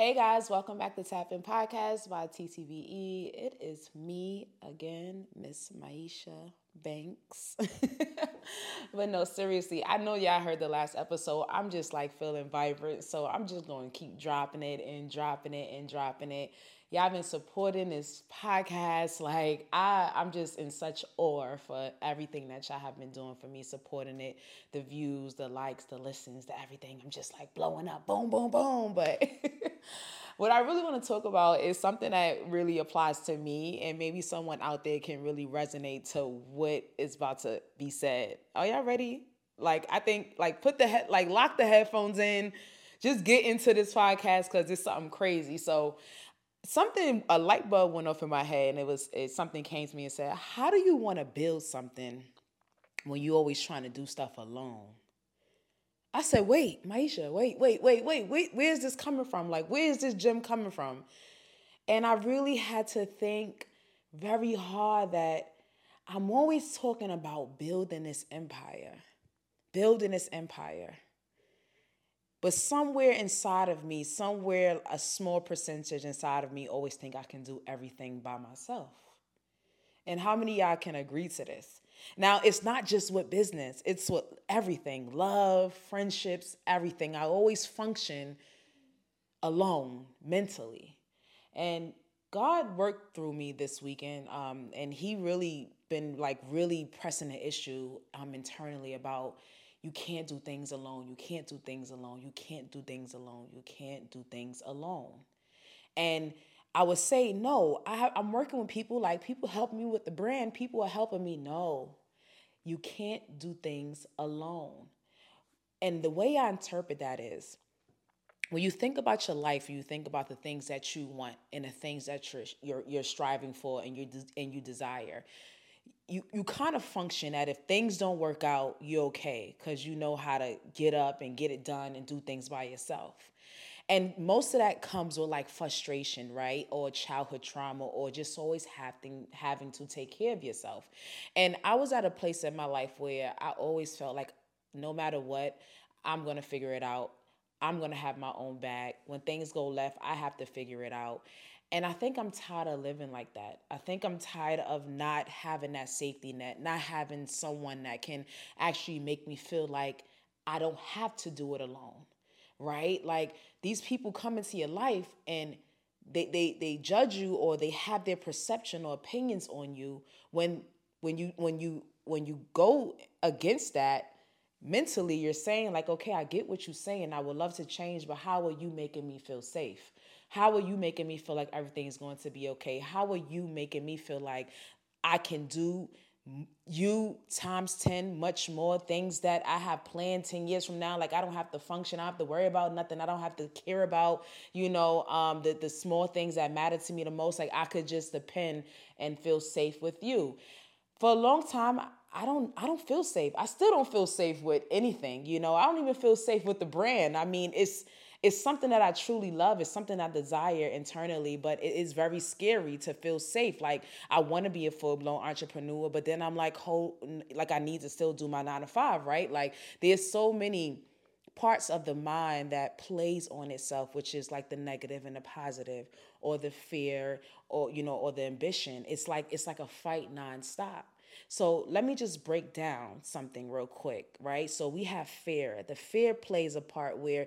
Hey guys, welcome back to Tap In Podcast by TTVE. It is me again, Miss Maisha Banks. but no, seriously, I know y'all heard the last episode. I'm just like feeling vibrant, so I'm just going to keep dropping it and dropping it and dropping it y'all been supporting this podcast. Like I, I'm just in such awe for everything that y'all have been doing for me, supporting it, the views, the likes, the listens, the everything. I'm just like blowing up, boom, boom, boom. But what I really want to talk about is something that really applies to me, and maybe someone out there can really resonate to what is about to be said. Are y'all ready? Like I think, like put the head, like lock the headphones in just get into this podcast because it's something crazy. So something a light bulb went off in my head and it was it, something came to me and said how do you want to build something when you're always trying to do stuff alone? I said wait maisha wait wait wait wait wait where's this coming from? Like where's this gym coming from? And i really had to think very hard that i'm always talking about building this empire building this empire but somewhere inside of me, somewhere a small percentage inside of me always think I can do everything by myself. And how many y'all can agree to this? Now, it's not just with business, it's with everything love, friendships, everything. I always function alone mentally. And God worked through me this weekend, um, and He really been like really pressing the issue um, internally about you can't do things alone. You can't do things alone. You can't do things alone. You can't do things alone. And I would say, no, I, I'm working with people, like people help me with the brand, people are helping me. No, you can't do things alone. And the way I interpret that is when you think about your life, you think about the things that you want and the things that you're you're, you're striving for and you and you desire you you kind of function that if things don't work out, you're okay because you know how to get up and get it done and do things by yourself. And most of that comes with like frustration, right? Or childhood trauma, or just always having having to take care of yourself. And I was at a place in my life where I always felt like no matter what, I'm gonna figure it out. I'm gonna have my own bag. When things go left, I have to figure it out. And I think I'm tired of living like that. I think I'm tired of not having that safety net, not having someone that can actually make me feel like I don't have to do it alone. Right? Like these people come into your life and they they they judge you or they have their perception or opinions on you when when you when you when you go against that mentally you're saying like okay i get what you're saying i would love to change but how are you making me feel safe how are you making me feel like everything is going to be okay? How are you making me feel like I can do you times 10 much more things that I have planned 10 years from now? Like I don't have to function I have to worry about nothing I don't have to care about you know um the the small things that matter to me the most. Like I could just depend and feel safe with you. For a long time I don't I don't feel safe. I still don't feel safe with anything you know? I don't even feel safe with the brand. I mean it's it's something that I truly love. It's something I desire internally, but it is very scary to feel safe. Like I want to be a full blown entrepreneur, but then I'm like, hold, like I need to still do my nine to five, right? Like there's so many parts of the mind that plays on itself which is like the negative and the positive or the fear or you know or the ambition it's like it's like a fight nonstop so let me just break down something real quick right so we have fear the fear plays a part where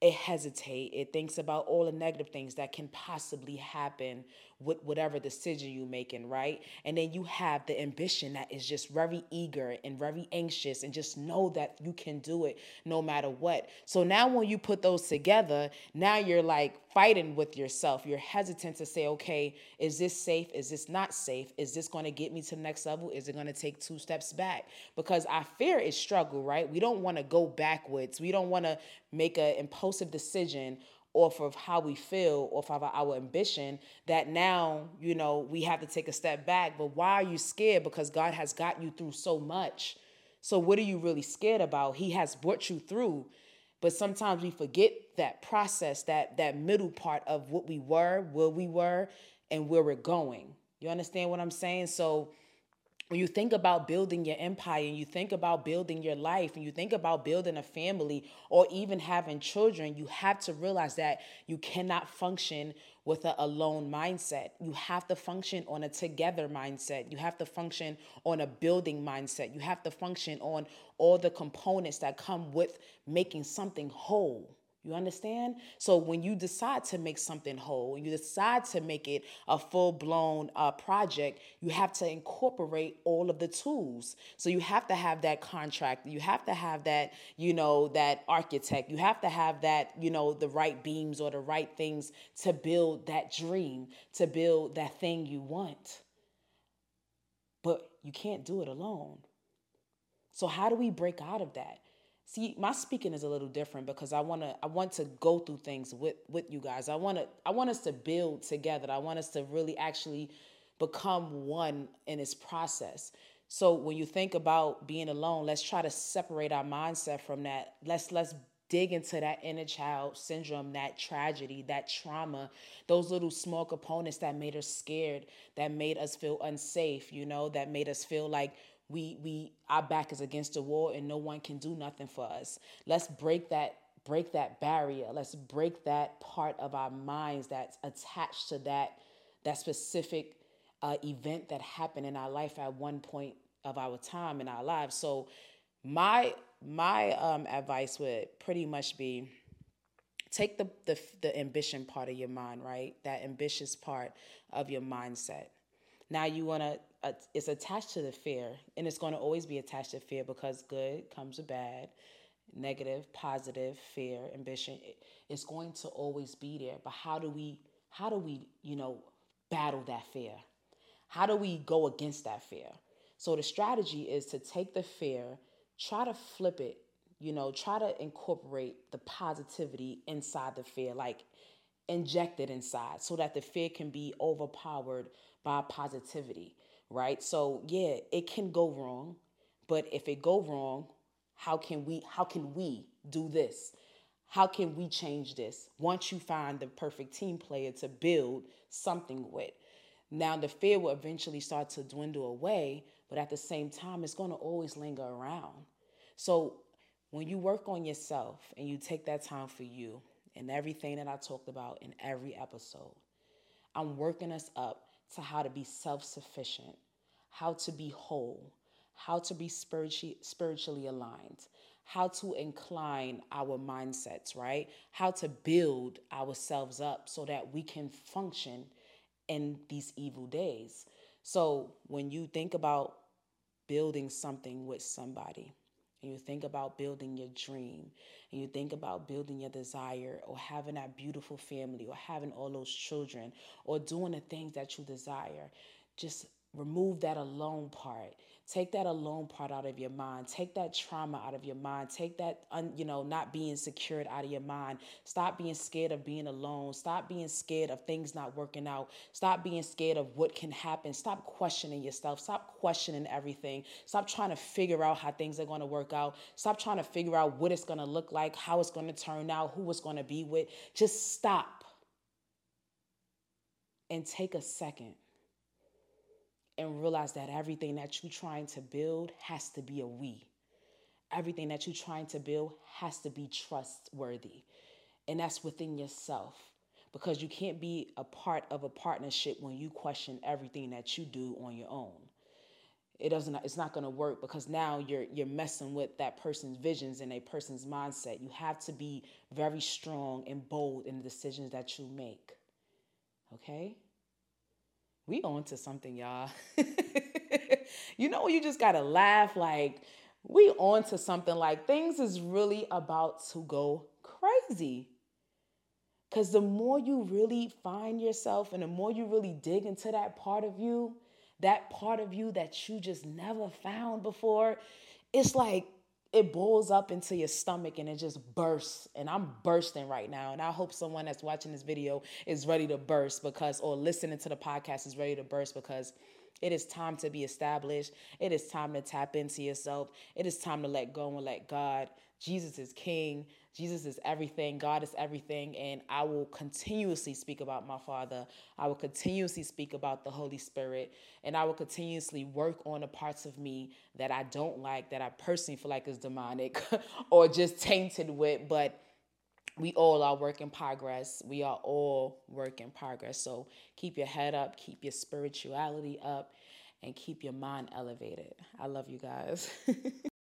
it hesitates. It thinks about all the negative things that can possibly happen with whatever decision you're making, right? And then you have the ambition that is just very eager and very anxious and just know that you can do it no matter what. So now when you put those together, now you're like fighting with yourself. You're hesitant to say, okay, is this safe? Is this not safe? Is this going to get me to the next level? Is it going to take two steps back? Because our fear is struggle, right? We don't want to go backwards. We don't want to make an impulsive decision off of how we feel, off of our ambition, that now, you know, we have to take a step back. But why are you scared? Because God has got you through so much. So what are you really scared about? He has brought you through. But sometimes we forget that process, that that middle part of what we were, where we were, and where we're going. You understand what I'm saying? So when you think about building your empire and you think about building your life and you think about building a family or even having children, you have to realize that you cannot function with a alone mindset. You have to function on a together mindset. You have to function on a building mindset. You have to function on all the components that come with making something whole. You understand? So when you decide to make something whole, you decide to make it a full blown uh, project, you have to incorporate all of the tools. So you have to have that contract. You have to have that, you know, that architect. You have to have that, you know, the right beams or the right things to build that dream, to build that thing you want. But you can't do it alone. So how do we break out of that? See my speaking is a little different because i want to i want to go through things with with you guys. I want to i want us to build together. I want us to really actually become one in this process. So when you think about being alone let's try to separate our mindset from that. Let's let's dig into that inner child syndrome that tragedy that trauma those little small components that made us scared that made us feel unsafe you know that made us feel like we we our back is against the wall and no one can do nothing for us. Let's break that break that barrier. Let's break that part of our minds that's attached to that that specific uh, event that happened in our life at one point of our time in our lives. So my my um, advice would pretty much be take the, the the ambition part of your mind right? That ambitious part of your mindset now you want to uh, it's attached to the fear and it's going to always be attached to fear because good comes with bad negative positive fear ambition it, it's going to always be there. But how do we how do we you know battle that fear? How do we go against that fear? So the strategy is to take the fear try to flip it you know try to incorporate the positivity inside the fear. Like inject it inside so that the fear can be overpowered by positivity, right? So yeah, it can go wrong, but if it go wrong, how can we how can we do this? How can we change this? Once you find the perfect team player to build something with. Now the fear will eventually start to dwindle away, but at the same time it's going to always linger around. So when you work on yourself and you take that time for you and everything that I talked about in every episode, I'm working us up to how to be self sufficient, how to be whole, how to be spiritually, spiritually aligned, how to incline our mindsets, right? How to build ourselves up so that we can function in these evil days. So when you think about building something with somebody, and you think about building your dream, and you think about building your desire, or having that beautiful family, or having all those children, or doing the things that you desire, just remove that alone part Take that alone part out of your mind. Take that trauma out of your mind. Take that, un, you know, not being secured out of your mind. Stop being scared of being alone. Stop being scared of things not working out. Stop being scared of what can happen. Stop questioning yourself. Stop questioning everything. Stop trying to figure out how things are going to work out. Stop trying to figure out what it's going to look like, how it's going to turn out, who it's going to be with. Just stop and take a second and realize that everything that you're trying to build has to be a we. Everything that you're trying to build has to be trustworthy. And that's within yourself because you can't be a part of a partnership when you question everything that you do on your own. It doesn't it's not going to work because now you're you're messing with that person's visions and a person's mindset. You have to be very strong and bold in the decisions that you make. Okay? We on to something, y'all. you know, you just gotta laugh like we on to something like things is really about to go crazy. Because the more you really find yourself and the more you really dig into that part of you, that part of you that you just never found before, it's like it boils up into your stomach and it just bursts. And I'm bursting right now. And I hope someone that's watching this video is ready to burst because, or listening to the podcast is ready to burst because it is time to be established. It is time to tap into yourself. It is time to let go and let God. Jesus is King. Jesus is everything, God is everything, and I will continuously speak about my Father. I will continuously speak about the Holy Spirit, and I will continuously work on the parts of me that I don't like, that I personally feel like is demonic or just tainted with, but we all are work in progress. We are all work in progress. So keep your head up, keep your spirituality up, and keep your mind elevated. I love you guys.